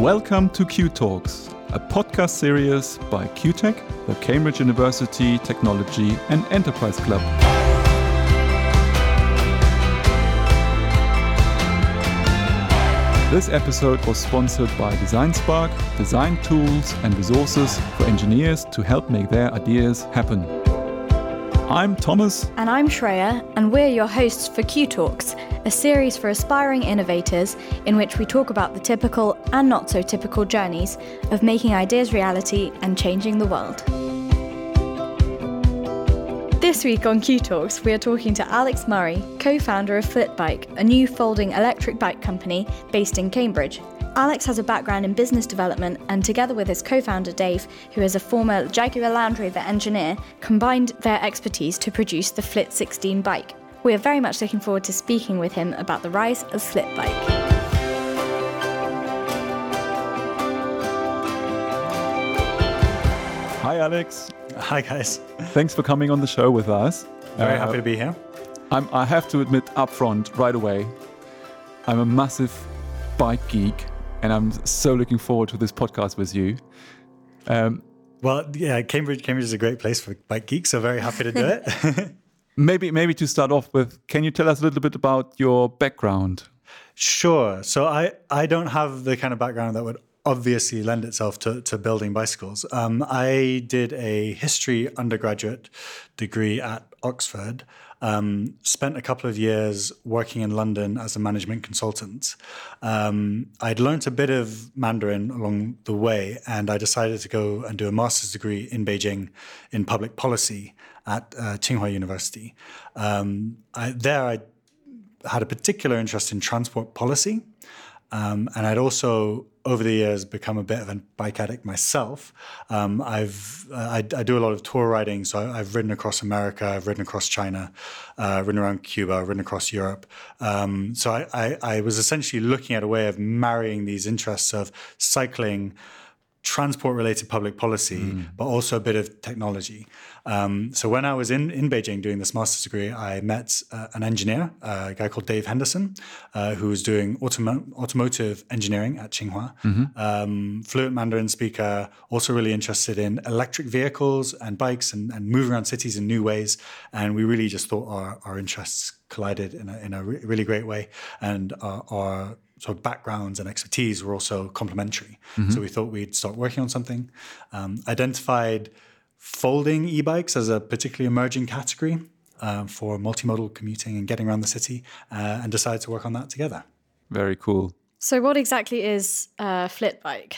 Welcome to CUTalks, a podcast series by CUTEC, the Cambridge University Technology and Enterprise Club. This episode was sponsored by DesignSpark, design tools and resources for engineers to help make their ideas happen. I'm Thomas. And I'm Shreya, and we're your hosts for CUTalks, a series for aspiring innovators in which we talk about the typical and not so typical journeys of making ideas reality and changing the world. This week on CUTalks, we are talking to Alex Murray, co founder of FlitBike, a new folding electric bike company based in Cambridge. Alex has a background in business development, and together with his co founder Dave, who is a former Jaguar Land Rover engineer, combined their expertise to produce the Flit 16 bike. We are very much looking forward to speaking with him about the rise of Flit Bike. Hi, Alex. Hi, guys. Thanks for coming on the show with us. Very uh, happy to be here. I'm, I have to admit upfront right away, I'm a massive bike geek and I'm so looking forward to this podcast with you. Um, well, yeah, Cambridge, Cambridge is a great place for bike geeks, so very happy to do it. maybe, maybe to start off with, can you tell us a little bit about your background? Sure. So I, I don't have the kind of background that would obviously lend itself to, to building bicycles. Um, I did a history undergraduate degree at Oxford. Um, spent a couple of years working in London as a management consultant. Um, I'd learned a bit of Mandarin along the way, and I decided to go and do a master's degree in Beijing in public policy at uh, Tsinghua University. Um, I, there, I had a particular interest in transport policy. Um, and I'd also over the years become a bit of a bike addict myself. Um, I've uh, I, I, do a lot of tour riding, so I, have ridden across America, I've ridden across China, uh, ridden around Cuba, ridden across Europe. Um, so I, I, I was essentially looking at a way of marrying these interests of cycling transport related public policy, mm. but also a bit of technology. Um, so when I was in, in Beijing doing this master's degree, I met uh, an engineer, uh, a guy called Dave Henderson, uh, who was doing automo- automotive engineering at Tsinghua, mm-hmm. um, fluent Mandarin speaker, also really interested in electric vehicles and bikes and, and moving around cities in new ways. And we really just thought our, our interests collided in a, in a re- really great way. And our, our sort of backgrounds and expertise were also complementary. Mm-hmm. So we thought we'd start working on something. Um, identified folding e-bikes as a particularly emerging category uh, for multimodal commuting and getting around the city, uh, and decided to work on that together. Very cool. So, what exactly is a FlitBike?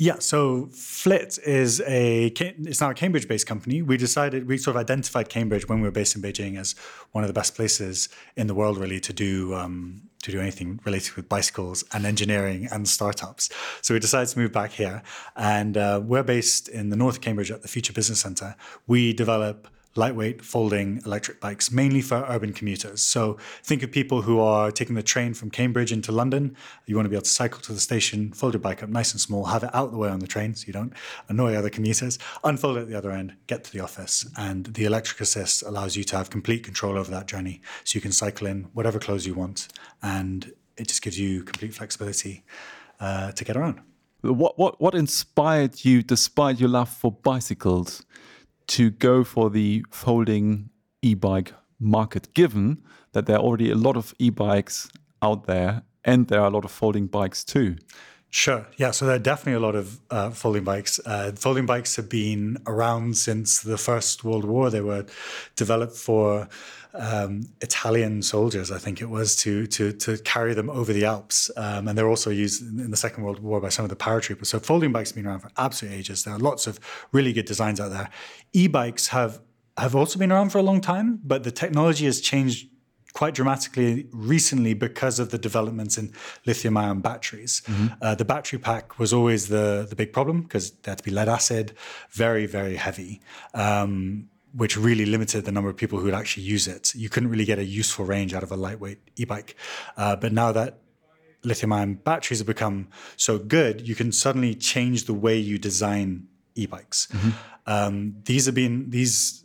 Yeah, so Flit is a it's now a Cambridge-based company. We decided we sort of identified Cambridge when we were based in Beijing as one of the best places in the world, really, to do um, to do anything related with bicycles and engineering and startups. So we decided to move back here, and uh, we're based in the north of Cambridge at the Future Business Centre. We develop lightweight folding electric bikes, mainly for urban commuters. So think of people who are taking the train from Cambridge into London. You want to be able to cycle to the station, fold your bike up nice and small, have it out the way on the train so you don't annoy other commuters, unfold it at the other end, get to the office. And the electric assist allows you to have complete control over that journey. So you can cycle in whatever clothes you want. And it just gives you complete flexibility uh, to get around. What, what, what inspired you, despite your love for bicycles, to go for the folding e-bike market, given that there are already a lot of e-bikes out there and there are a lot of folding bikes too. Sure. Yeah. So there are definitely a lot of uh, folding bikes. Uh, folding bikes have been around since the First World War. They were developed for um, Italian soldiers, I think it was, to to to carry them over the Alps, um, and they're also used in the Second World War by some of the paratroopers. So folding bikes have been around for absolute ages. There are lots of really good designs out there. E-bikes have have also been around for a long time, but the technology has changed quite dramatically recently because of the developments in lithium ion batteries. Mm-hmm. Uh, the battery pack was always the, the big problem because they had to be lead acid, very, very heavy. Um, which really limited the number of people who would actually use it. You couldn't really get a useful range out of a lightweight e-bike. Uh, but now that lithium-ion batteries have become so good, you can suddenly change the way you design e-bikes. Mm-hmm. Um, these have been these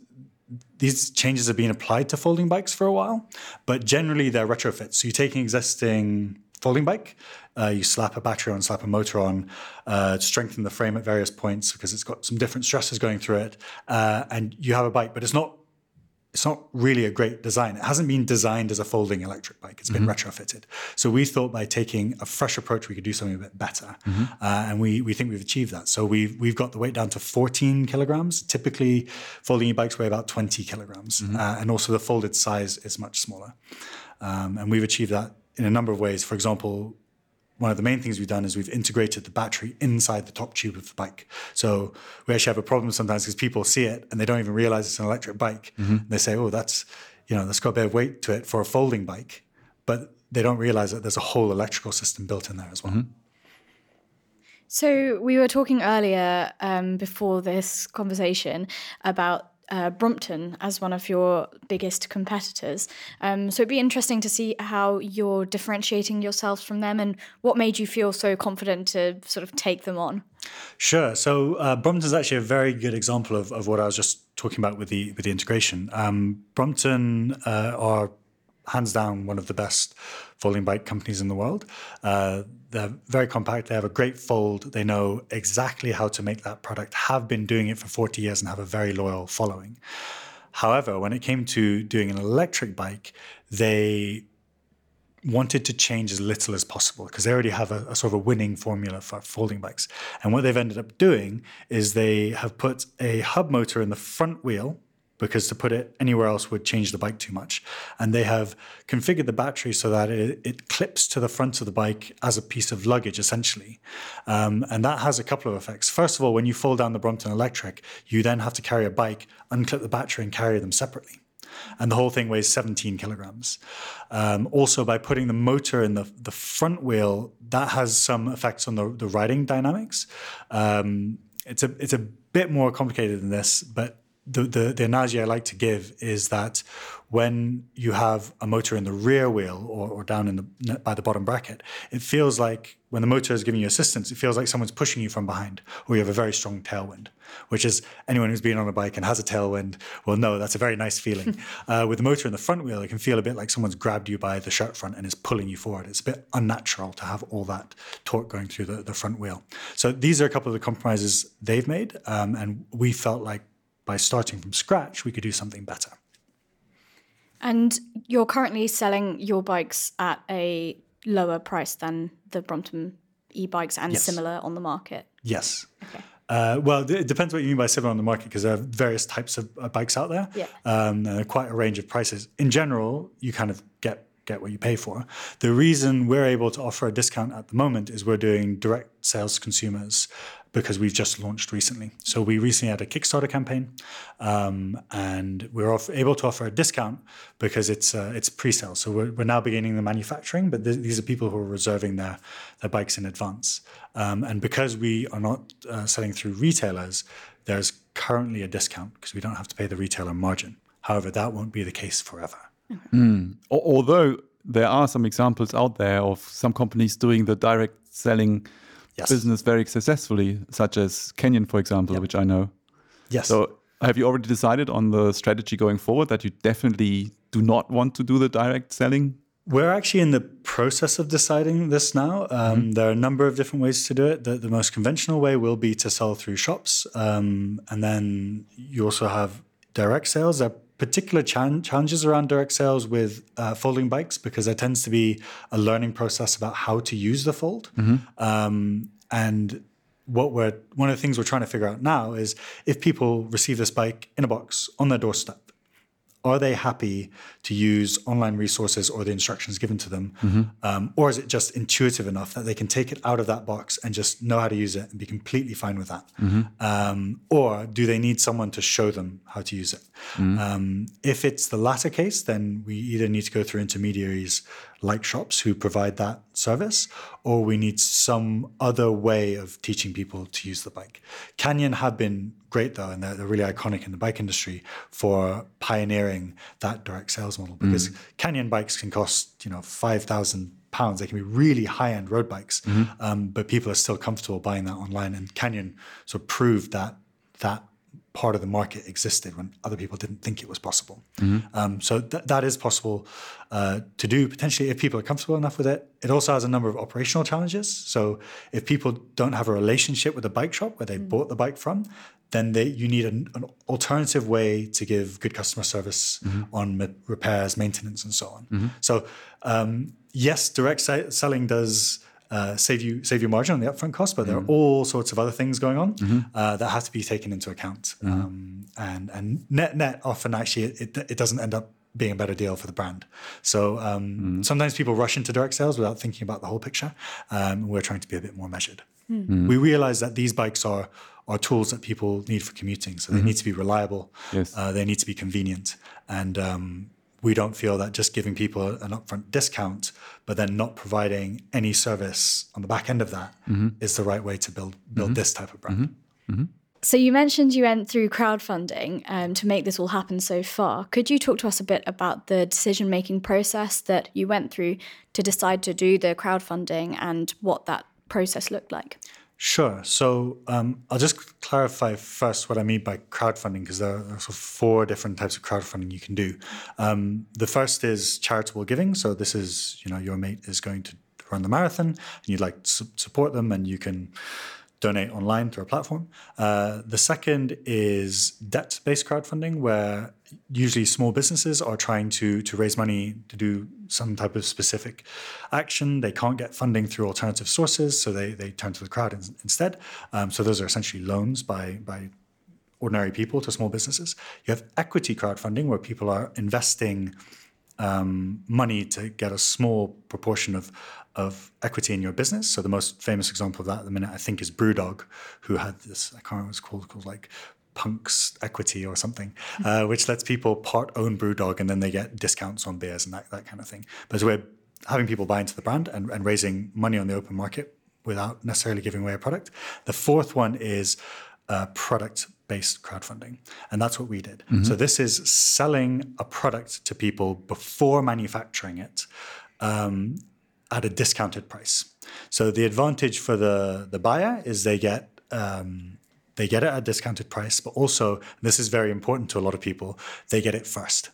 these changes have been applied to folding bikes for a while, but generally they're retrofits. So you're taking existing folding bike. Uh, you slap a battery on, slap a motor on, uh, strengthen the frame at various points because it's got some different stresses going through it, uh, and you have a bike. But it's not it's not really a great design. It hasn't been designed as a folding electric bike. It's been mm-hmm. retrofitted. So we thought by taking a fresh approach, we could do something a bit better, mm-hmm. uh, and we we think we've achieved that. So we've we've got the weight down to 14 kilograms. Typically, folding e-bikes weigh about 20 kilograms, mm-hmm. uh, and also the folded size is much smaller. Um, and we've achieved that in a number of ways. For example, one of the main things we've done is we've integrated the battery inside the top tube of the bike. So we actually have a problem sometimes because people see it and they don't even realize it's an electric bike. Mm-hmm. They say, "Oh, that's you know, that's got a bit of weight to it for a folding bike," but they don't realize that there's a whole electrical system built in there as well. Mm-hmm. So we were talking earlier um, before this conversation about uh, Brompton as one of your biggest competitors. Um, so it'd be interesting to see how you're differentiating yourselves from them and what made you feel so confident to sort of take them on. Sure. So uh, Brompton is actually a very good example of, of what I was just talking about with the with the integration. Um, Brompton uh, are hands down one of the best folding bike companies in the world. Uh, they're very compact. They have a great fold. They know exactly how to make that product, have been doing it for 40 years, and have a very loyal following. However, when it came to doing an electric bike, they wanted to change as little as possible because they already have a, a, sort of a winning formula for folding bikes. And what they've ended up doing is they have put a hub motor in the front wheel because to put it anywhere else would change the bike too much. And they have configured the battery so that it, it clips to the front of the bike as a piece of luggage, essentially. Um, and that has a couple of effects. First of all, when you fold down the Brompton Electric, you then have to carry a bike, unclip the battery, and carry them separately. And the whole thing weighs 17 kilograms. Um, also, by putting the motor in the, the front wheel, that has some effects on the, the riding dynamics. Um, it's a it's a bit more complicated than this, but the, the, the analogy I like to give is that when you have a motor in the rear wheel or, or down in the by the bottom bracket, it feels like when the motor is giving you assistance, it feels like someone's pushing you from behind, or you have a very strong tailwind. Which is anyone who's been on a bike and has a tailwind will know that's a very nice feeling. uh, with the motor in the front wheel, it can feel a bit like someone's grabbed you by the shirt front and is pulling you forward. It's a bit unnatural to have all that torque going through the, the front wheel. So these are a couple of the compromises they've made, um, and we felt like by starting from scratch, we could do something better. And you're currently selling your bikes at a lower price than the Brompton e-bikes and yes. similar on the market. Yes. Okay. Uh, well, it depends what you mean by similar on the market because there are various types of uh, bikes out there. Yeah. Um, quite a range of prices. In general, you kind of get get what you pay for. The reason we're able to offer a discount at the moment is we're doing direct sales to consumers because we've just launched recently. So we recently had a Kickstarter campaign, um, and we're off, able to offer a discount because it's uh, it's pre-sale. So we're, we're now beginning the manufacturing, but th- these are people who are reserving their their bikes in advance. Um, and because we are not uh, selling through retailers, there's currently a discount because we don't have to pay the retailer margin. However, that won't be the case forever. Mm. Although there are some examples out there of some companies doing the direct selling yes. business very successfully, such as Canyon, for example, yep. which I know. Yes. So have you already decided on the strategy going forward that you definitely do not want to do the direct selling? We're actually in the process of deciding this now. Um, mm-hmm. There are a number of different ways to do it. The, the most conventional way will be to sell through shops. Um, and then you also have direct sales. There are particular challenges around direct sales with uh, folding bikes because there tends to be a learning process about how to use the fold. Mm-hmm. Um, and what we're one of the things we're trying to figure out now is if people receive this bike in a box on their doorstep are they happy to use online resources or the instructions given to them? Mm-hmm. Um, or is it just intuitive enough that they can take it out of that box and just know how to use it and be completely fine with that? Mm-hmm. Um, or do they need someone to show them how to use it? Mm-hmm. Um, if it's the latter case, then we either need to go through intermediaries like shops who provide that service, or we need some other way of teaching people to use the bike. Canyon have been great though, and they're, they're, really iconic in the bike industry for pioneering that direct sales model because mm. Canyon bikes can cost you know five thousand pounds. They can be really high end road bikes, mm-hmm. um, but people are still comfortable buying that online. And Canyon sort of proved that that part of the market existed when other people didn't think it was possible. Um, so th- that is possible uh, to do potentially if people are comfortable enough with it. It also has a number of operational challenges. So if people don't have a relationship with the bike shop where they bought the bike from, then they, you need an, an alternative way to give good customer service on ma- repairs, maintenance, and so on. So um, yes, direct se- selling does uh, save you save your margin on the upfront cost, but there are all sorts of other things going on uh, that have to be taken into account. Um, and and net net often actually it, it doesn't end up being a better deal for the brand. So um, sometimes people rush into direct sales without thinking about the whole picture. Um, we're trying to be a bit more measured. We realize that these bikes are are tools that people need for commuting, so they need to be reliable. Yes. Uh, they need to be convenient, and um, we don't feel that just giving people an upfront discount, but then not providing any service on the back end of that, mm-hmm. is the right way to build build mm-hmm. this type of brand. Mm-hmm. So you mentioned you went through crowdfunding um, to make this all happen so far. Could you talk to us a bit about the decision-making process that you went through to decide to do the crowdfunding and what that process looked like? Sure. So um, I'll just clarify first what I mean by crowdfunding, because there are sort of four different types of crowdfunding you can do. Um, the first is charitable giving. So this is, you know, your mate is going to run the marathon, and you'd like to su- support them, and you can donate online through a platform. Uh, the second is debt-based crowdfunding, where usually small businesses are trying to to raise money to do some type of specific action. They can't get funding through alternative sources, so they they turn to the crowd in- instead. Um, so those are essentially loans by by ordinary people to small businesses. You have equity crowdfunding, where people are investing um, money to get a small proportion of of equity in your business. So the most famous example of that at the minute, I think, is BrewDog, who had this. I can't remember what it's called. Called like Punks Equity or something, uh, which lets people part own BrewDog and then they get discounts on beers and that that kind of thing. But we're having people buy into the brand and, and raising money on the open market without necessarily giving away a product. The fourth one is uh, product based crowdfunding. And that's what we did. So this is selling a product to people before manufacturing it um, at a discounted price. So the advantage for the, the buyer is they get um, they get it at a discounted price, but also this is very important to a lot of people. They get it 1st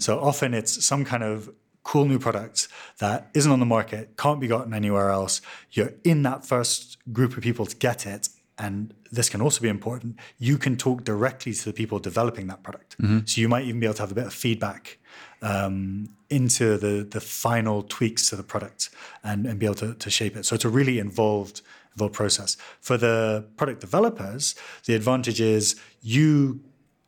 So often it's some kind of cool new product that isn't on the market, can't be gotten anywhere else. You're in that first group of people to get it. And this can also be important. You can talk directly to the people developing that product. So you might even be able to have a bit of feedback um, into the the final tweaks to the product and, and be able to, to shape it. So it's a really involved involved process. For the product developers, the advantage is you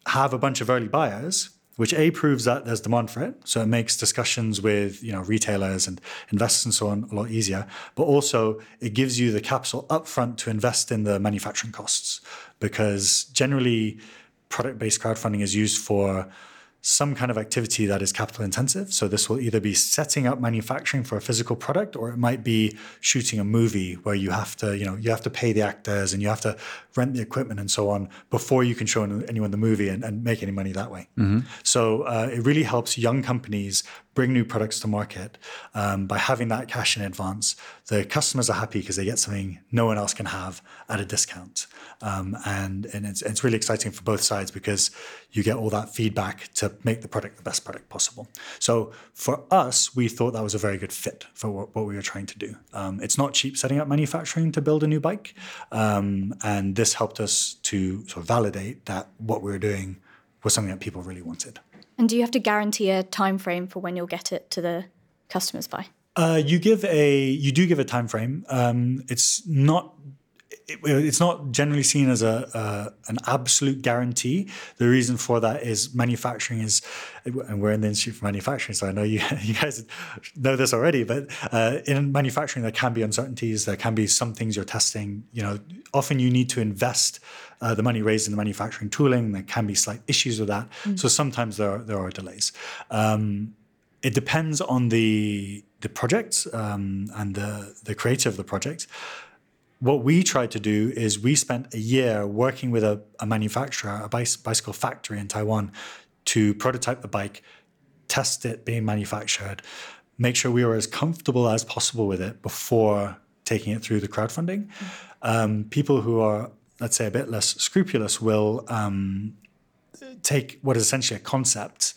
have a bunch of early buyers, which a proves that there's demand for it. So it makes discussions with you know retailers and investors and so on a lot easier. But also it gives you the capital upfront to invest in the manufacturing costs because generally product-based crowdfunding is used for some kind of activity that is capital intensive. So this will either be setting up manufacturing for a physical product, or it might be shooting a movie where you have to, you know, you have to pay the actors and you have to rent the equipment and so on before you can show anyone the movie and, and make any money that way. So uh, it really helps young companies bring new products to market um, by having that cash in advance. The customers are happy because they get something no one else can have at a discount, um, and and it's it's really exciting for both sides because you get all that feedback to make the product the best product possible. So for us, we thought that was a very good fit for what, what we were trying to do. Um, it's not cheap setting up manufacturing to build a new bike, um, and this helped us to sort of validate that what we were doing was something that people really wanted. And do you have to guarantee a time frame for when you'll get it to the customers by? Uh, you give a you do give a time frame. Um, it's not it, it's not generally seen as a, a an absolute guarantee. The reason for that is manufacturing is, and we're in the industry for manufacturing, so I know you you guys know this already. But uh, in manufacturing, there can be uncertainties. There can be some things you're testing. You know, often you need to invest uh, the money raised in the manufacturing tooling. There can be slight issues with that. So sometimes there are, there are delays. Um, it depends on the the project um, and the the creator of the project. What we tried to do is we spent a year working with a, a manufacturer, a bicycle factory in Taiwan, to prototype the bike, test it being manufactured, make sure we were as comfortable as possible with it before taking it through the crowdfunding. Um, people who are let's say, a bit less scrupulous will um, take what is essentially a concept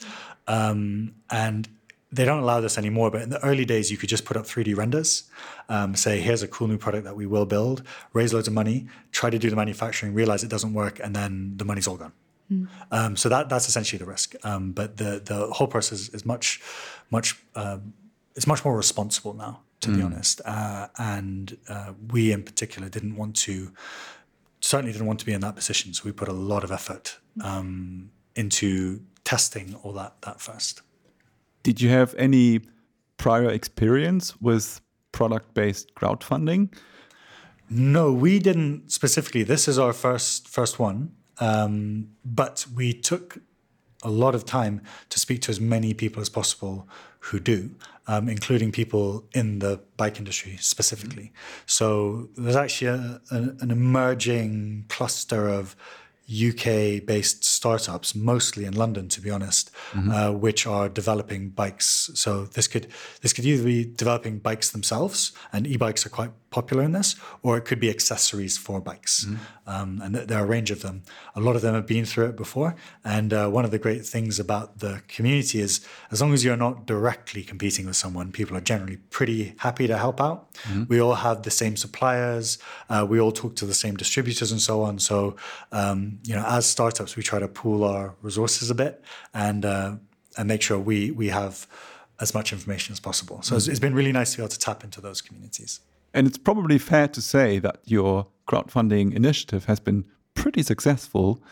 um, and they don't allow this anymore, but in the early days, you could just put up 3D renders, um, say, here's a cool new product that we will build, raise loads of money, try to do the manufacturing, realize it doesn't work, and then the money's all gone. Mm. Um, so that that's essentially the risk. Um, but the the whole process is much, much, um, it's much more responsible now, to mm. be honest. Uh, and uh, we in particular didn't want to, certainly didn't want to be in that position. So we put a lot of effort um, into testing all that that first. Did you have any prior experience with product based crowdfunding? No, we didn't specifically. This is our first first one, um, but we took a lot of time to speak to as many people as possible who do, um, including people in the bike industry specifically. So there's actually a, a, an emerging cluster of UK based startups, mostly in London, to be honest, mm-hmm. uh, which are developing bikes. So this could this could either be developing bikes themselves, and e-bikes are quite popular in this, or it could be accessories for bikes. Mm-hmm. Um, and th- there are a range of them. A lot of them have been through it before. And uh, one of the great things about the community is as long as you're not directly competing with someone, people are generally pretty happy to help out. Mm-hmm. We all have the same suppliers, uh, we all talk to the same distributors and so on. So, um, you know, as startups, we try to pool our resources a bit and, uh, and make sure we, we have as much information as possible. So mm-hmm. it's, it's been really nice to be able to tap into those communities. And it's probably fair to say that your crowdfunding initiative has been pretty successful.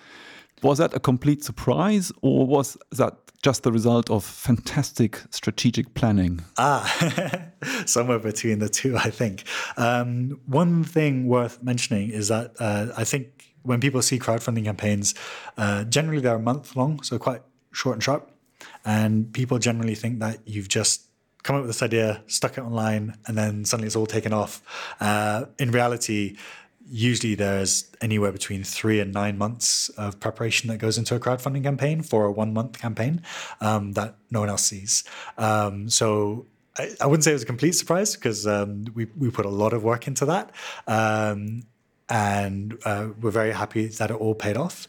Was that a complete surprise, or was that just the result of fantastic strategic planning? Ah, somewhere between the two, I think. Um, one thing worth mentioning is that uh, I think when people see crowdfunding campaigns, uh, generally they're a month long, so quite short and sharp. And people generally think that you've just come up with this idea, stuck it online, and then suddenly it's all taken off. Uh, in reality, usually there's anywhere between three and nine months of preparation that goes into a crowdfunding campaign for a one month campaign um, that no one else sees. Um, so I, I, wouldn't say it was a complete surprise because um, we, we put a lot of work into that. Um, and uh, we're very happy that it all paid off.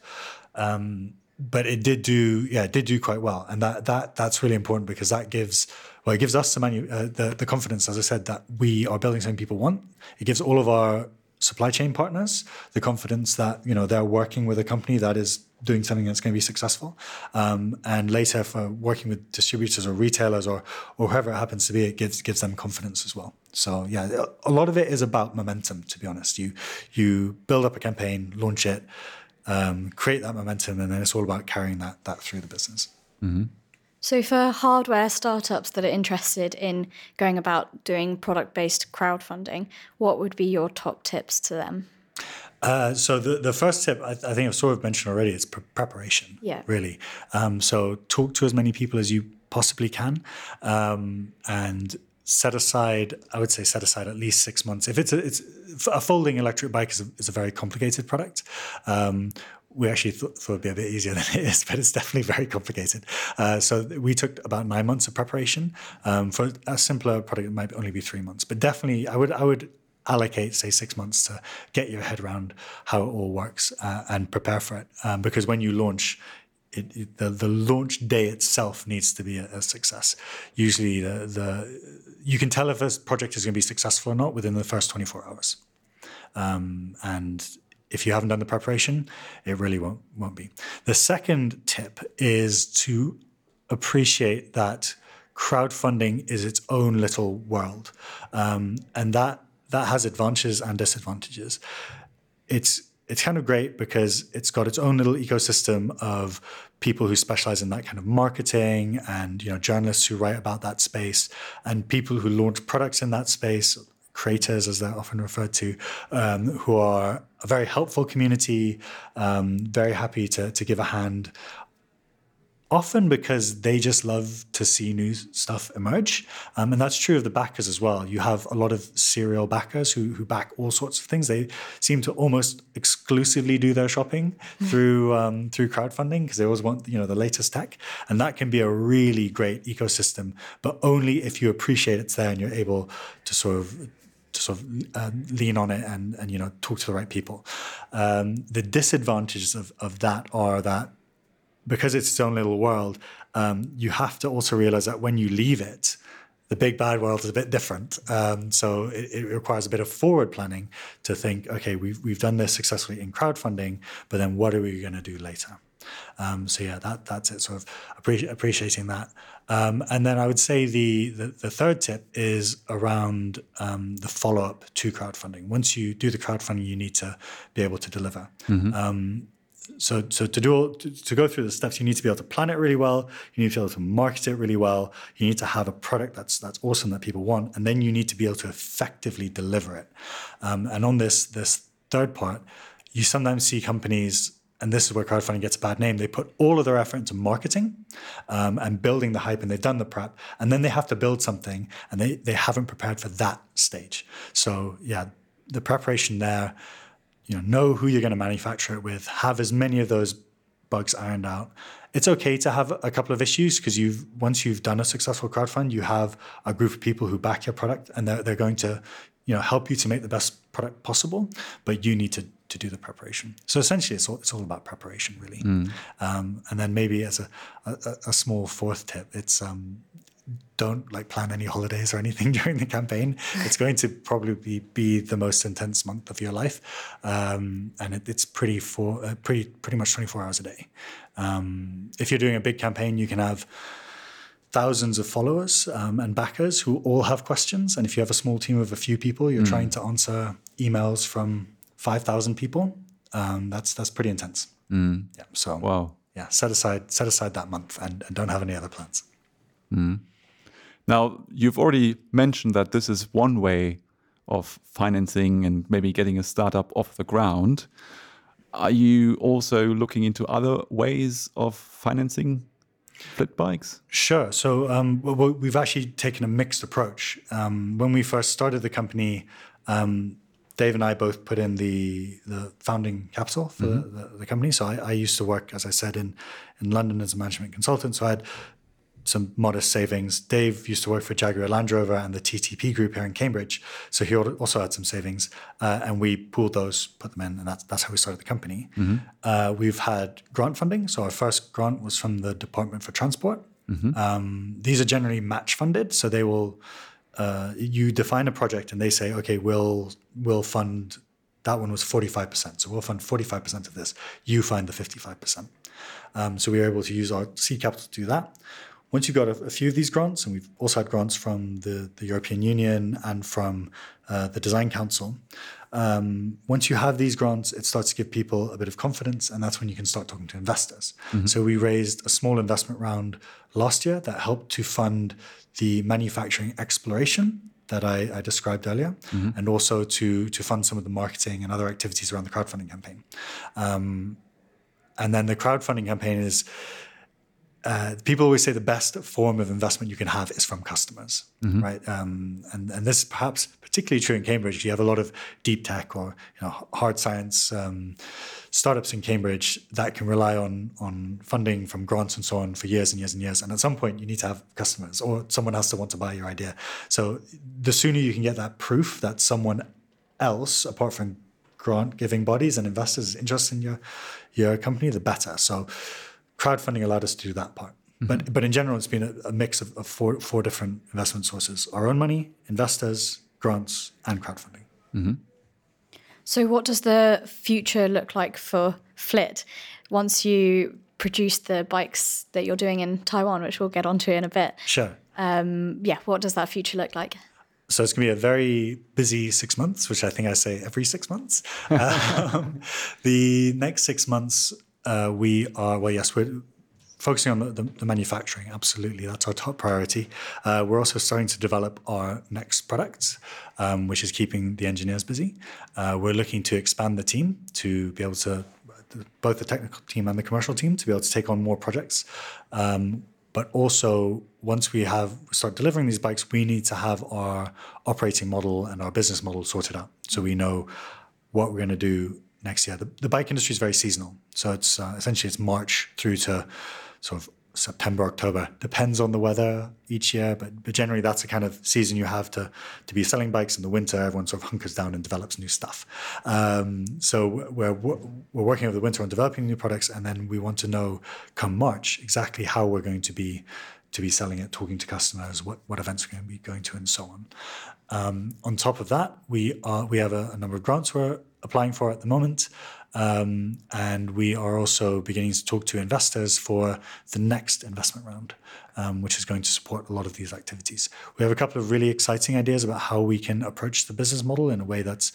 Um, but it did do, yeah, it did do quite well. And that, that that's really important because that gives well, it gives us the, manu- uh, the, the confidence, as I said, that we are building something people want. It gives all of our supply chain partners the confidence that you know they're working with a company that is doing something that's going to be successful. Um, and later, for working with distributors or retailers or or whoever it happens to be, it gives gives them confidence as well. So yeah, a lot of it is about momentum. To be honest, you you build up a campaign, launch it, um, create that momentum, and then it's all about carrying that that through the business. Mm-hmm. So, for hardware startups that are interested in going about doing product based crowdfunding, what would be your top tips to them? Uh, so the, the first tip I, I, think I've sort of mentioned already is pre- preparation. Yeah. Really. Um, so talk to as many people as you possibly can, um, and set aside. I would say set aside at least six months. If it's a, it's a folding electric bike is a, is a very complicated product. Um, we actually th- thought it'd be a bit easier than it is, but it's definitely very complicated. Uh, so we took about nine months of preparation. Um, for a simpler product, it might only be three months. But definitely, I would I would allocate say six months to get your head around how it all works uh, and prepare for it. Um, because when you launch, it, it, the the launch day itself needs to be a, a, success. Usually, the the you can tell if this project is going to be successful or not within the first 24 hours. Um, and if you haven't done the preparation, it really won't won't be. The second tip is to appreciate that crowdfunding is its own little world, um, and that that has advantages and disadvantages. It's it's kind of great because it's got its own little ecosystem of people who specialize in that kind of marketing and you know journalists who write about that space and people who launch products in that space creators, as they're often referred to, um, who are a very helpful community, um, very happy to, to give a hand. Often because they just love to see new stuff emerge. Um, and that's true of the backers as well. You have a lot of serial backers who, who back all sorts of things. They seem to almost exclusively do their shopping mm. through um, through crowdfunding because they always want you know the latest tech. And that can be a really great ecosystem, but only if you appreciate it's there and you're able to sort of to sort of uh, lean on it and and you know talk to the right people. Um, the disadvantages of, of that are that because it's its own little world, um, you have to also realize that when you leave it, the big bad world is a bit different. Um, so it, it, requires a bit of forward planning to think, okay, we've, we've done this successfully in crowdfunding, but then what are we going to do later? Um, so yeah, that that's it. Sort of appreci- appreciating that. Um, and then I would say the, the, the third tip is around um, the follow up to crowdfunding. Once you do the crowdfunding, you need to be able to deliver. Mm-hmm so so to do to, to, go through the steps you need to be able to plan it really well. You need to be able to market it really well. You need to have a product that's that's awesome that people want and then you need to be able to effectively deliver it. Um, and on this this third part you sometimes see companies and this is where crowdfunding gets a bad name they put all of their effort into marketing um, and building the hype and they've done the prep and then they have to build something and they they haven't prepared for that stage. So yeah the preparation there you know, know who you're going to manufacture it with, have as many of those bugs ironed out. It's okay to have a couple of issues because you've once you've done a successful crowdfund, you have a group of people who back your product and they're, they're going to, you know, help you to make the best product possible. But you need to to do the preparation. So essentially, it's all, it's all about preparation, really. Mm. Um, and then maybe as a, a, a small fourth tip, it's um, don't like plan any holidays or anything during the campaign. It's going to probably be, be the most intense month of your life, um, and it, it's pretty for uh, pretty pretty much twenty four hours a day. Um, if you're doing a big campaign, you can have thousands of followers um, and backers who all have questions. And if you have a small team of a few people, you're mm. trying to answer emails from five thousand people. Um, that's that's pretty intense. Mm. Yeah. So wow. Yeah. Set aside set aside that month and, and don't have any other plans. Mm. Now, you've already mentioned that this is one way of financing and maybe getting a startup off the ground. Are you also looking into other ways of financing FlitBikes? Sure. So um, we've actually taken a mixed approach. Um, when we first started the company, um, Dave and I both put in the the founding capital for mm-hmm. the, the, company. So I, I, used to work, as I said, in in London as a management consultant. So I had some modest savings. Dave used to work for Jaguar Land Rover and the TTP group here in Cambridge, so he also had some savings, uh, and we pooled those, put them in, and that's that's how we started the company. Mm-hmm. Uh, we've had grant funding, so our first grant was from the Department for Transport. Mm-hmm. Um, these are generally match funded, so they will. Uh, you define a project and they say, okay, we'll we'll fund. That one was forty five percent, so we'll fund forty five percent of this. You find the fifty five percent. Um, so we were able to use our seed capital to do that. Once you've got a, a, few of these grants, and we've also had grants from the, the European Union and from uh, the Design Council, um, once you have these grants, it starts to give people a bit of confidence, and that's when you can start talking to investors. Mm-hmm. So we raised a small investment round last year that helped to fund the manufacturing exploration that I, I described earlier, mm-hmm. and also to to fund some of the marketing and other activities around the crowdfunding campaign. Um, and then the crowdfunding campaign is uh, people always say the best form of investment you can have is from customers, mm-hmm. right? Um, and and this is perhaps particularly true in Cambridge. You have a lot of deep tech or you know hard science um, startups in Cambridge that can rely on on funding from grants and so on for years and years and years. And at some point, you need to have customers, or someone has to want to buy your idea. So the sooner you can get that proof that someone else, apart from grant giving bodies and investors, is interested in your your company, the better. So crowdfunding allowed us to do that part. Mm-hmm. But but in general, it's been a, a mix of, of, four four different investment sources: our own money, investors, grants, and crowdfunding. Mm-hmm. So, what does the future look like for Flit once you produce the bikes that you're doing in Taiwan, which we'll get onto in a bit? Sure. Um, yeah, what does that future look like? So it's going to be a very busy six months, which I think I say every six months. um, the next six months uh, we are, well, yes, we're focusing on the, the, the manufacturing. Absolutely. That's our top priority. Uh, we're also starting to develop our next products, um, which is keeping the engineers busy. Uh, we're looking to expand the team to be able to, both the technical team and the commercial team, to be able to take on more projects. Um, but also, once we have start delivering these bikes, we need to have our operating model and our business model sorted out, so we know what we're going to do next year. The, the bike industry is very seasonal, so it's uh, essentially it's March through to sort of September, October. Depends on the weather each year, but, but generally that's the kind of season you have to to be selling bikes in the winter. Everyone sort of hunkers down and develops new stuff. Um, so we're we're working over the winter on developing new products, and then we want to know come March exactly how we're going to be to be selling it, talking to customers, what, what events we're going to be going to, and so on. Um, on top of that, we are we have a, a, number of grants we're applying for at the moment. Um, and we are also beginning to talk to investors for the next investment round, um, which is going to support a lot of these activities. We have a couple of really exciting ideas about how we can approach the business model in a way that's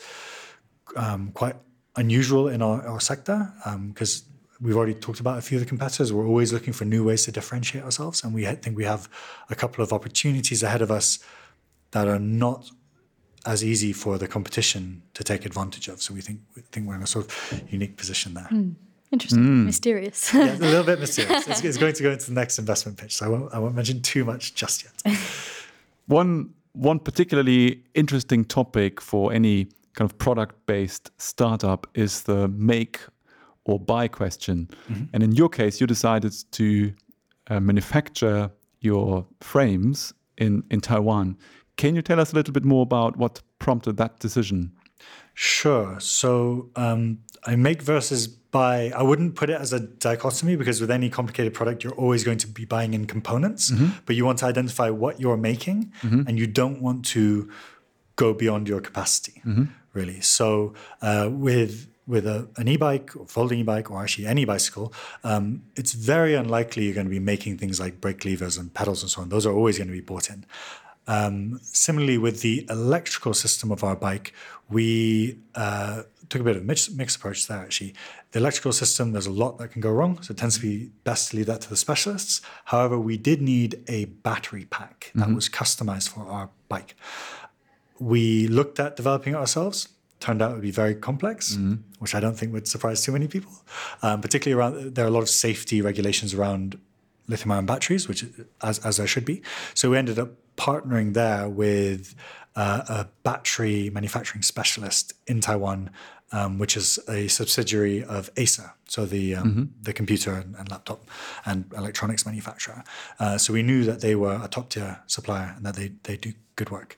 um, quite unusual in our, our sector, because um, we've already talked about a few of the competitors. We're always looking for new ways to differentiate ourselves, and we think we have a couple of opportunities ahead of us that are not as easy for the competition to take advantage of. So we think we think we're in a sort of unique position there. Mm. Interesting, mm. mysterious. yeah, a little bit mysterious. It's, it's, going to go into the next investment pitch, so I won't, I won't mention too much just yet. one one particularly interesting topic for any kind of product based startup is the make or buy question. Mm-hmm. And in your case, you decided to uh, manufacture your frames in in Taiwan. Can you tell us a little bit more about what prompted that decision? Sure. So um, I make versus buy. I wouldn't put it as a dichotomy because with any complicated product, you're always going to be buying in components, mm-hmm. but you want to identify what you're making mm-hmm. and you don't want to go beyond your capacity, mm-hmm. really. So uh, with with a, an e-bike or folding e-bike or actually any bicycle, um, it's very unlikely you're going to be making things like brake levers and pedals and so on. Those are always going to be bought in. Um, similarly, with the electrical system of our bike, we uh, took a bit of a mixed, mixed approach there, actually. The electrical system, there's a lot that can go wrong, so it tends to be best to leave that to the specialists. However, we did need a battery pack that mm-hmm. was customized for our bike. We looked at developing it ourselves, turned out it would be very complex, mm-hmm. which I don't think would surprise too many people. Um, particularly around, there are a lot of safety regulations around lithium ion batteries, which as, as there should be. So we ended up partnering there with uh, a battery manufacturing specialist in Taiwan, um, which is a subsidiary of Acer, so the um, mm-hmm. the computer and, and, laptop and electronics manufacturer. Uh, so we knew that they were a top tier supplier and that they they do good work.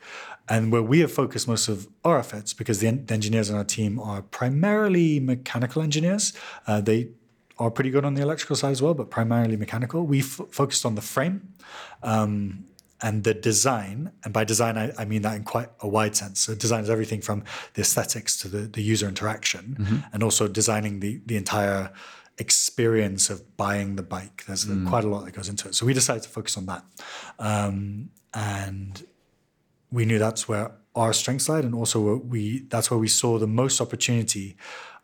And where we have focused most of our efforts, because the, the engineers on our team are primarily mechanical engineers, uh, they are pretty good on the electrical side as well, but primarily mechanical. We f- focused on the frame. Um, and the design, and by design I, I, mean that in quite a wide sense. So design is everything from the aesthetics to the, the user interaction, mm-hmm. and also designing the the entire experience of buying the bike. There's mm. quite a lot that goes into it. So we decided to focus on that, um, and we knew that's where our strengths lied, and also we that's where we saw the most opportunity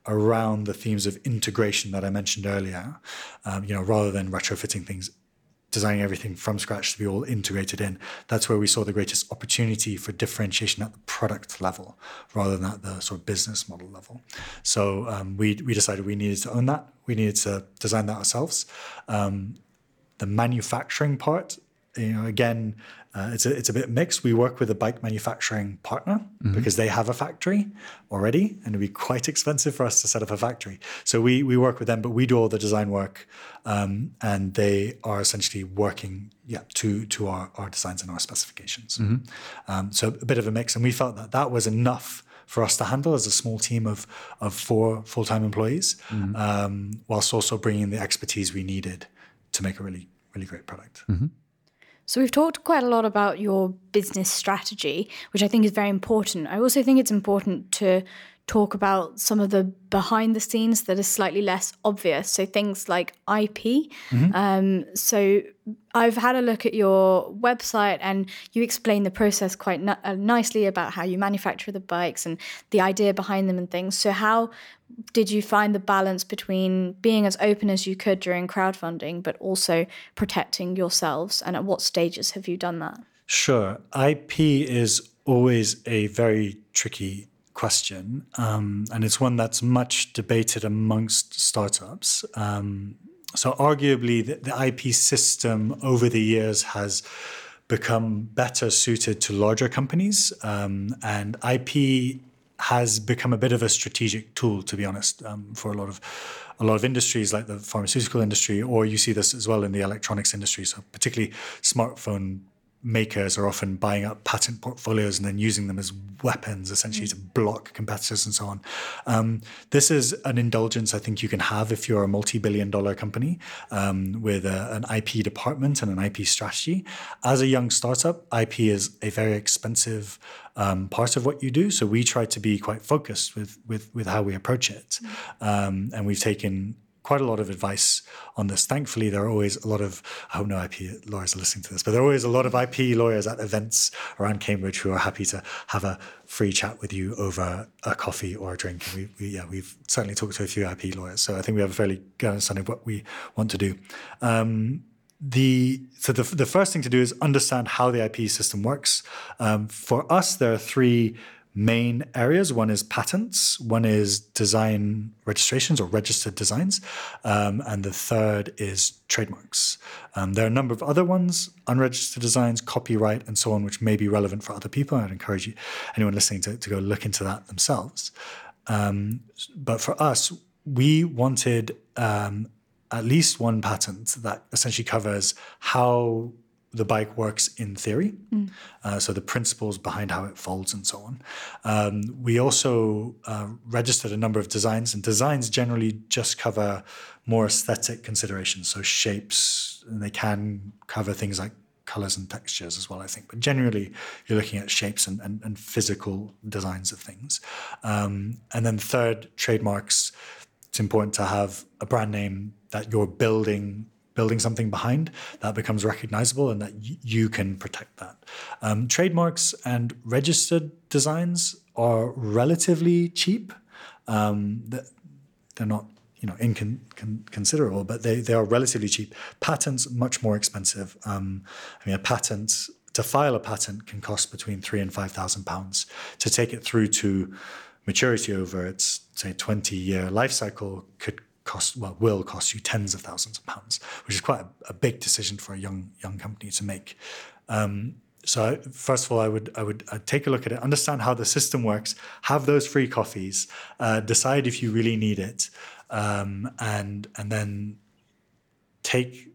around the themes of integration that I mentioned earlier. Um, you know, rather than retrofitting things designing everything from scratch to be all integrated in. That's where we saw the greatest opportunity for differentiation at the product level rather than at the sort of business model level. So um, we, we decided we needed to own that. We needed to design that ourselves. Um, the manufacturing part, you know, again, uh, it's a it's a bit mixed. We work with a bike manufacturing partner mm-hmm. because they have a factory already, and it'd be quite expensive for us to set up a factory. So we we work with them, but we do all the design work, um, and they are essentially working yeah to to our our designs and our specifications. Mm-hmm. Um, so a bit of a mix, and we felt that that was enough for us to handle as a small team of of four full time employees, mm-hmm. um, whilst also bringing the expertise we needed to make a really really great product. Mm-hmm. So, we've talked quite a lot about your business strategy, which I think is very important. I also think it's important to talk about some of the behind the scenes that are slightly less obvious. So things like IP. Mm-hmm. Um, so I've had a look at your website and you explain the process quite uh, nicely about how you manufacture the bikes and the idea behind them and things. So how did you find the balance between being as open as you could during crowdfunding, but also protecting yourselves? And at what stages have you done that? Sure. IP is always a very tricky question, um, and it's one that's much debated amongst startups. Um, so, arguably, the, the, IP system over the years has become better suited to larger companies, um, and IP has become a bit of a strategic tool, to be honest, um, for a lot of a lot of industries like the pharmaceutical industry, or you see this as well in the electronics industry. So particularly smartphone makers are often buying up patent portfolios and then using them as weapons, essentially, mm. to block competitors and so on. Um, this is an indulgence I think you can have if you're a multi billion dollar company um, with a, an IP department and an IP strategy. As a young startup, IP is a very expensive um, part of what you do. So we try to be quite focused with, with, with how we approach it. Mm. and we've taken quite a lot of advice on this. Thankfully, there are always a lot of, I hope no IP lawyers are listening to this, but there are always a lot of IP lawyers at events around Cambridge who are happy to have a free chat with you over a coffee or a drink. And we, we yeah, we've certainly talked to a few IP lawyers. So I think we have a fairly good understanding of what we want to do. Um, the so the, the first thing to do is understand how the IP system works. Um, for us, there are three main areas. One is patents, one is design registrations or registered designs, um, and the third is trademarks. Um, there are a number of other ones, unregistered designs, copyright, and so on, which may be relevant for other people. I'd encourage you, anyone listening to, to go look into that themselves. Um, but for us, we wanted um, at least one patent that essentially covers how the bike works in theory, mm. uh, so the principles behind how it folds and so on. Um, we also uh, registered a number of designs, and designs generally just cover more aesthetic considerations, so shapes, and they can cover things like colors and textures as well, I think. But generally, you're looking at shapes and, and, and physical designs of things. Um, and then third, trademarks. It's important to have a brand name that you're building building something behind that becomes recognizable and that y- you can protect that. Um, trademarks and registered designs are relatively cheap. Um, they're not you know inconsiderable, but they, they are relatively cheap. Patents much more expensive. Um, I mean, a patent to file a patent can cost between three and five thousand pounds. To take it through to maturity over its say twenty year life cycle could cost well will cost you tens of thousands of pounds, which is quite a, a big decision for a young young company to make. Um, so first of all, I would I would I'd take a look at it, understand how the system works, have those free coffees, uh, decide if you really need it, um, and and then take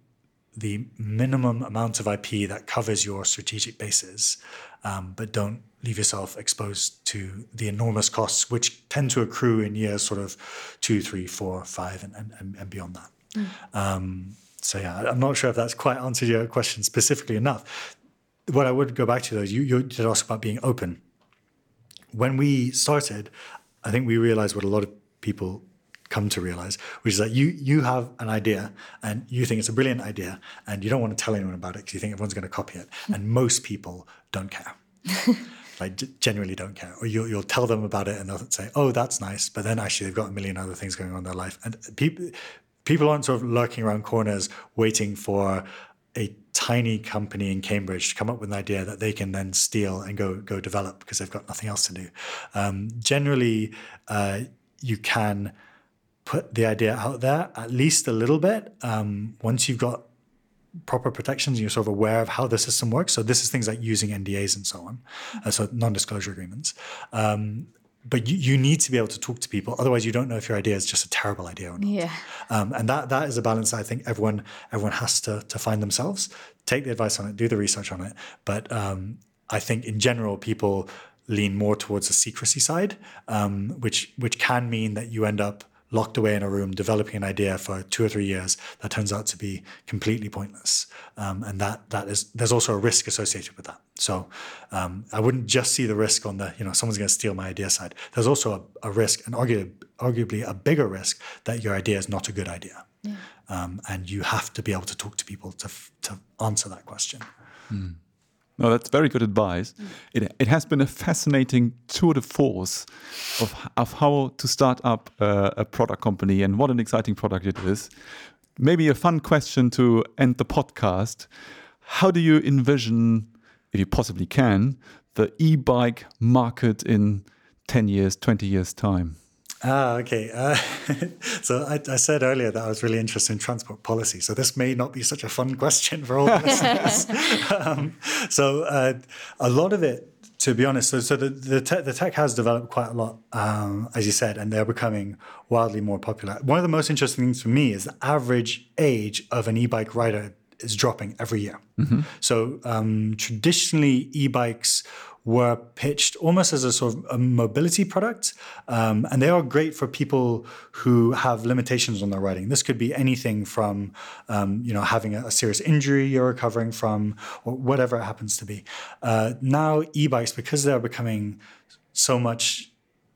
the minimum amount of IP that covers your strategic bases, um, but don't leave yourself exposed to the enormous costs, which tend to accrue in years sort of two, three, four, five, and, and, and beyond that. Mm. Um, so yeah, I'm not sure if that's quite answered your question specifically enough. What I would go back to though, you, you did ask about being open. When we started, I think we realized what a lot of people come to realize, which is that you you have an idea and you think it's a brilliant idea and you don't want to tell anyone about it because you think everyone's going to copy it, and most people don't care. like genuinely don't care, or you'll you'll tell them about it and they'll say, "Oh, that's nice," but then actually they've got a million other things going on in their life, and people people aren't sort of lurking around corners waiting for a tiny company in Cambridge to come up with an idea that they can then steal and go go develop because they've got nothing else to do. Um, generally, uh, you can put the idea out there at least a little bit. Um, once you've got proper protections and you're sort of aware of how the system works. So this is things like using NDAs and so on, uh, so non-disclosure agreements. Um, but you, you need to be able to talk to people. Otherwise, you don't know if your idea is just a terrible idea or not. Yeah. Um, and that that is a balance I think everyone everyone has to to find themselves. Take the advice on it, do the research on it. But um, I think in general, people lean more towards the secrecy side, um, which which can mean that you end up locked away in a room developing an idea for two or three years that turns out to be completely pointless. Um, and that that is there's also a risk associated with that. So um, i wouldn't just see the risk on the you know someone's going to steal my idea side. There's also a, a risk and argue, arguably a bigger risk that your idea is not a good idea. Yeah. um, and you have to be able to talk to people to, to answer that question. Mm. No, that's very good advice. Mm. It, it has been a fascinating tour de force of, of how to start up a, a product company and what an exciting product it is. Maybe a fun question to end the podcast. How do you envision, if you possibly can, the e bike market in 10 years, 20 years' time? Ah, okay. Uh, so I, I, said earlier that I was really interested in transport policy. So this may not be such a fun question for all listeners. um, so uh, a lot of it to be honest, so, so the the, te- the tech has developed quite a lot, um, as you said, and they're becoming wildly more popular. One of the most interesting things for me is the average age of an e-bike rider is dropping every year. So um, traditionally, e-bikes were pitched almost as a sort of a mobility product, um, and they are great for people who have limitations on their riding. This could be anything from, um, you know, having a, a, serious injury you're recovering from, or whatever it happens to be. Uh, now, e-bikes, because they're becoming so much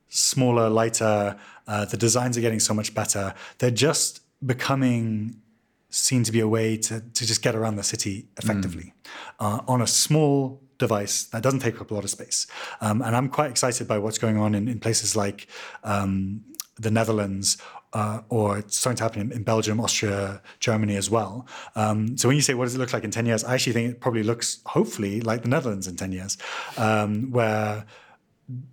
smaller, lighter, uh, the designs are getting so much better. They're just becoming seen to be a way to, to just get around the city effectively mm. uh, on a small device that doesn't take up a lot of space. Um, and I'm quite excited by what's going on in, in places like um, the Netherlands. Uh, or it's starting to happen in, in, Belgium, Austria, Germany as well. Um, so when you say what does it look like in 10 years, I actually think it probably looks, hopefully, like the Netherlands in 10 years, um, where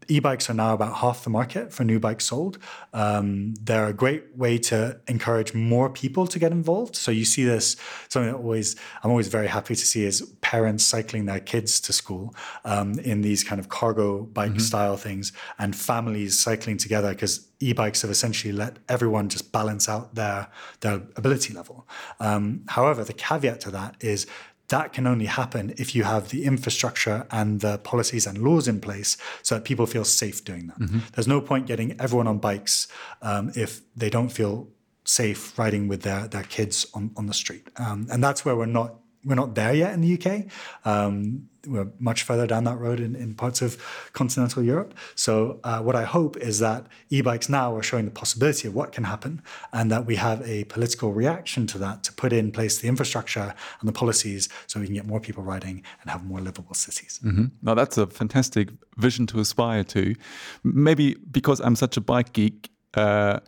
e-bikes are now about half the market for new bikes sold. Um, they're a great way to encourage more people to get involved. So you see this something that always I'm always very happy to see is parents cycling their kids to school um, in these kind of cargo bike mm-hmm. style things, and families cycling together because e-bikes have essentially let everyone just balance out their their ability level. Um, however, the caveat to that is that can only happen if you have the infrastructure and the policies and laws in place so that people feel safe doing that. Mm-hmm. There's no point getting everyone on bikes um, if they don't feel safe riding with their, their kids on, on the street. Um, and that's where we're not we're not there yet in the UK. Um, we're much further down that road in, in parts of continental Europe. So, uh, what I hope is that e bikes now are showing the possibility of what can happen, and that we have a political reaction to that to put in place the infrastructure and the policies so we can get more people riding and have more livable cities. Mm-hmm. Now, that's a fantastic vision to aspire to. Maybe because I'm such a bike geek, uh,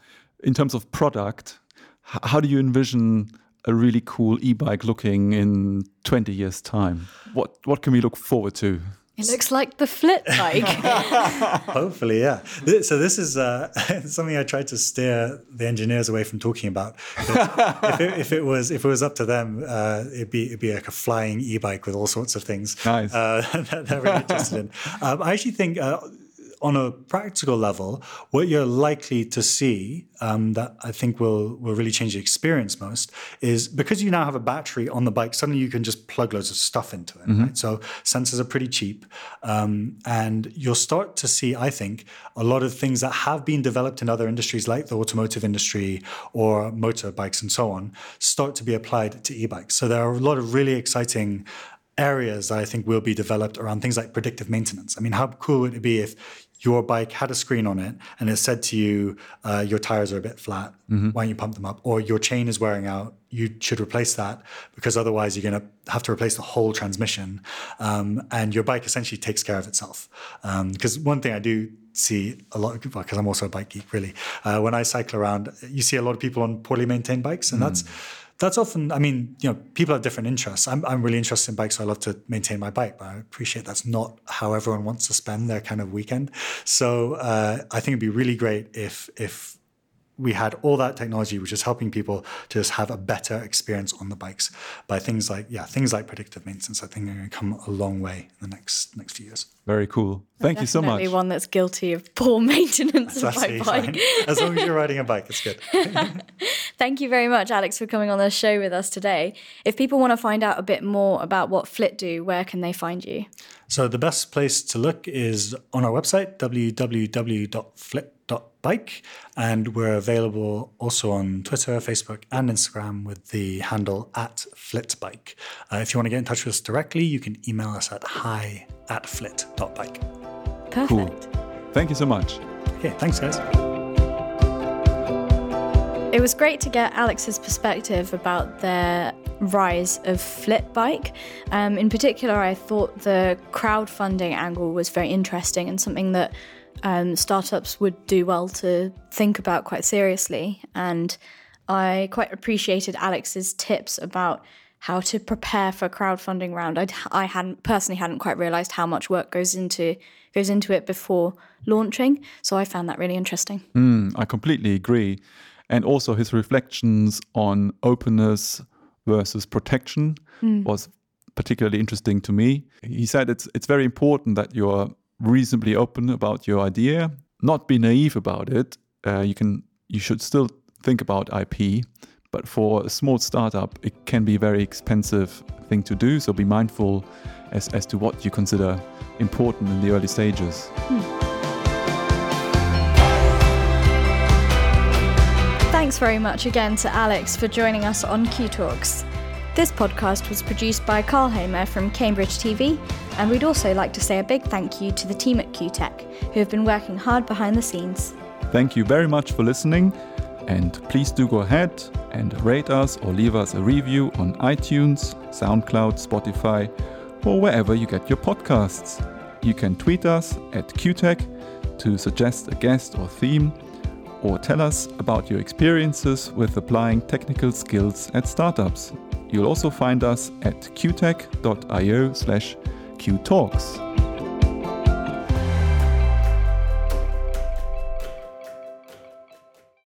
in terms of product, how do you envision? A really cool e-bike looking in 20 years time? What what can we look forward to? It looks like the FlitBike. Hopefully, yeah. So this is uh, something I tried to steer the engineers away from talking about. if, it, if, it, was if it was up to them, uh, it'd be it'd be like a flying e-bike with all sorts of things. Nice. Uh, that they're really interested in. Um, I actually think uh, on a practical level, what you're likely to see um, that I think will will really change the experience most is because you now have a battery on the bike. Suddenly, you can just plug loads of stuff into it. Mm-hmm. Right? So sensors are pretty cheap, um, and you'll start to see, I think, a lot of things that have been developed in other industries, like the automotive industry or motorbikes and so on, start to be applied to e-bikes. So there are a lot of really exciting areas that I think will be developed around things like predictive maintenance. I mean, how cool would it be if your bike had a screen on it and it said to you, uh, your tires are a bit flat. Mm-hmm. Why don't you pump them up? Or your chain is wearing out. You should replace that because otherwise you're going to have to replace the whole transmission. Um, and your bike essentially takes care of itself. Because um, one thing I do see a lot of people, because I'm also a bike geek, really. Uh, when I cycle around, you see a lot of people on poorly maintained bikes, and mm. that's that's often, I mean, you know, people have different interests. I'm, I'm really interested in bikes, so I love to maintain my bike, but I appreciate that's not how everyone wants to spend their kind of weekend. So uh, I think it'd be really great if if we had all that technology which is helping people to just have a better experience on the bikes by things like yeah things like predictive maintenance i think are going to come a long way in the next next few years. Very cool. Thank you so much. one that's guilty of poor maintenance of my bike. as long as you're riding a bike it's good. Thank you very much alex for coming on the show with us today. If people want to find out a bit more about what flit do where can they find you? So the best place to look is on our website www.flit bike. And we're available also on Twitter, Facebook, and Instagram with the handle at flitbike. Uh, if you want to get in touch with us directly, you can email us at hi at flit.bike. Perfect. Cool. Thank you so much. Okay, thanks, guys. It was great to get Alex's perspective about their rise of Flitbike. Um, in particular, I thought the crowdfunding angle was very interesting and something that um, startups would do well to think about quite seriously. And I quite appreciated Alex's tips about how to prepare for a crowdfunding round. I'd, I hadn't personally hadn't quite realised how much work goes into goes into it before launching. So I found that really interesting. Mm, I completely agree, and also his reflections on openness versus protection mm. was particularly interesting to me. He said it's it's very important that you're reasonably open about your idea, not be naive about it. Uh, you can you should still think about IP, but for a small startup, it can be a very expensive thing to do. So be mindful as, as to what you consider important in the early stages. Hmm. Thanks very much again to Alex for joining us on CUTalks. This podcast was produced by Carl Homer from Cambridge TV, and we'd also like to say a big thank you to the team at CUTEC, who have been working hard behind the scenes. Thank you very much for listening, and please do go ahead and rate us or leave us a review on iTunes, SoundCloud, Spotify, or wherever you get your podcasts. You can tweet us at CUTEC to suggest a guest or theme, or tell us about your experiences with applying technical skills at startups. You'll also find us at cutec.io slash cutalks.